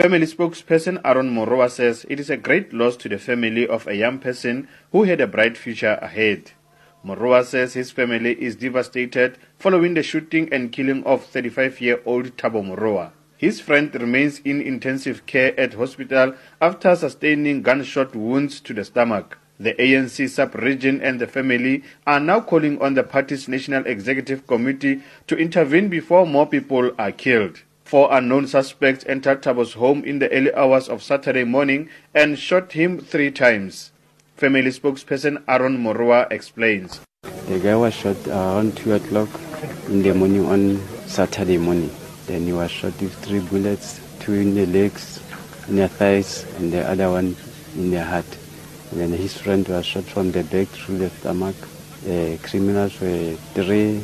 Family spokesperson Aaron Moroa says it is a great loss to the family of a young person who had a bright future ahead. Moroa says his family is devastated following the shooting and killing of 35-year-old Thabo Moroa. His friend remains in intensive care at hospital after sustaining gunshot wounds to the stomach. The ANC sub-region and the family are now calling on the party's National Executive Committee to intervene before more people are killed. Four unknown suspects entered Thabo's home in the early hours of Saturday morning and shot him three times. Family spokesperson Aaron Moroa explains. The guy was shot uh, around 2 o'clock in the morning on Saturday morning. Then he was shot with three bullets, two in the legs, in the thighs, and the other one in the heart. And then his friend was shot from the back through the stomach. The criminals were three,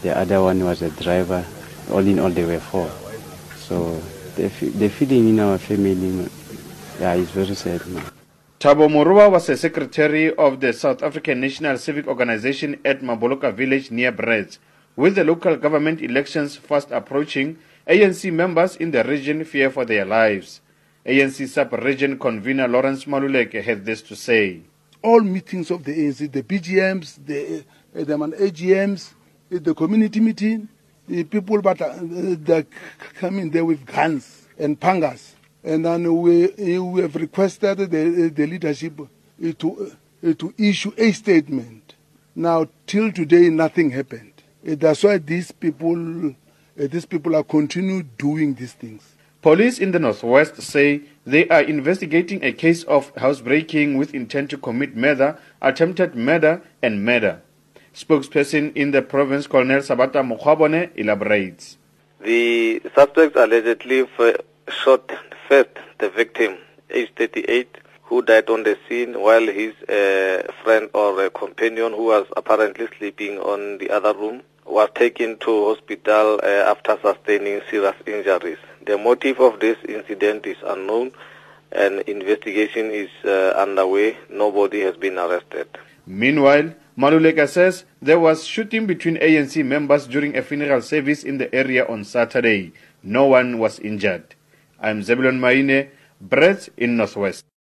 the other one was a driver. All in all, there were four. So the, the feeling in our family yeah, is very sad now. Thabo Moroa was a secretary of the South African National Civic Organization at Maboloka village near Brits. With the local government elections fast approaching, ANC members in the region fear for their lives. ANC sub-region convener Lawrence Maluleka had this to say. All meetings of the ANC, the BGMs, the, uh, the AGMs, the community meeting, the people but uh, that come in there with guns and pangas and then we, we have requested the, the leadership uh, to, uh, to issue a statement. Now, till today, nothing happened. That's why these people, uh, these people are continue doing these things. Police in the northwest say they are investigating a case of housebreaking with intent to commit murder, attempted murder, and murder. Spokesperson in the province, Colonel Sabata Mokgwabone, elaborates. The suspects allegedly shot first the victim, age 38, who died on the scene while his uh, friend or companion who was apparently sleeping on the other room was taken to hospital uh, after sustaining serious injuries. The motive of this incident is unknown and investigation is uh, underway. Nobody has been arrested. Meanwhile, Maluleka says there was shooting between ANC members during a funeral service in the area on Saturday. No one was injured. I'm Zebulon Maine, Brits in Northwest.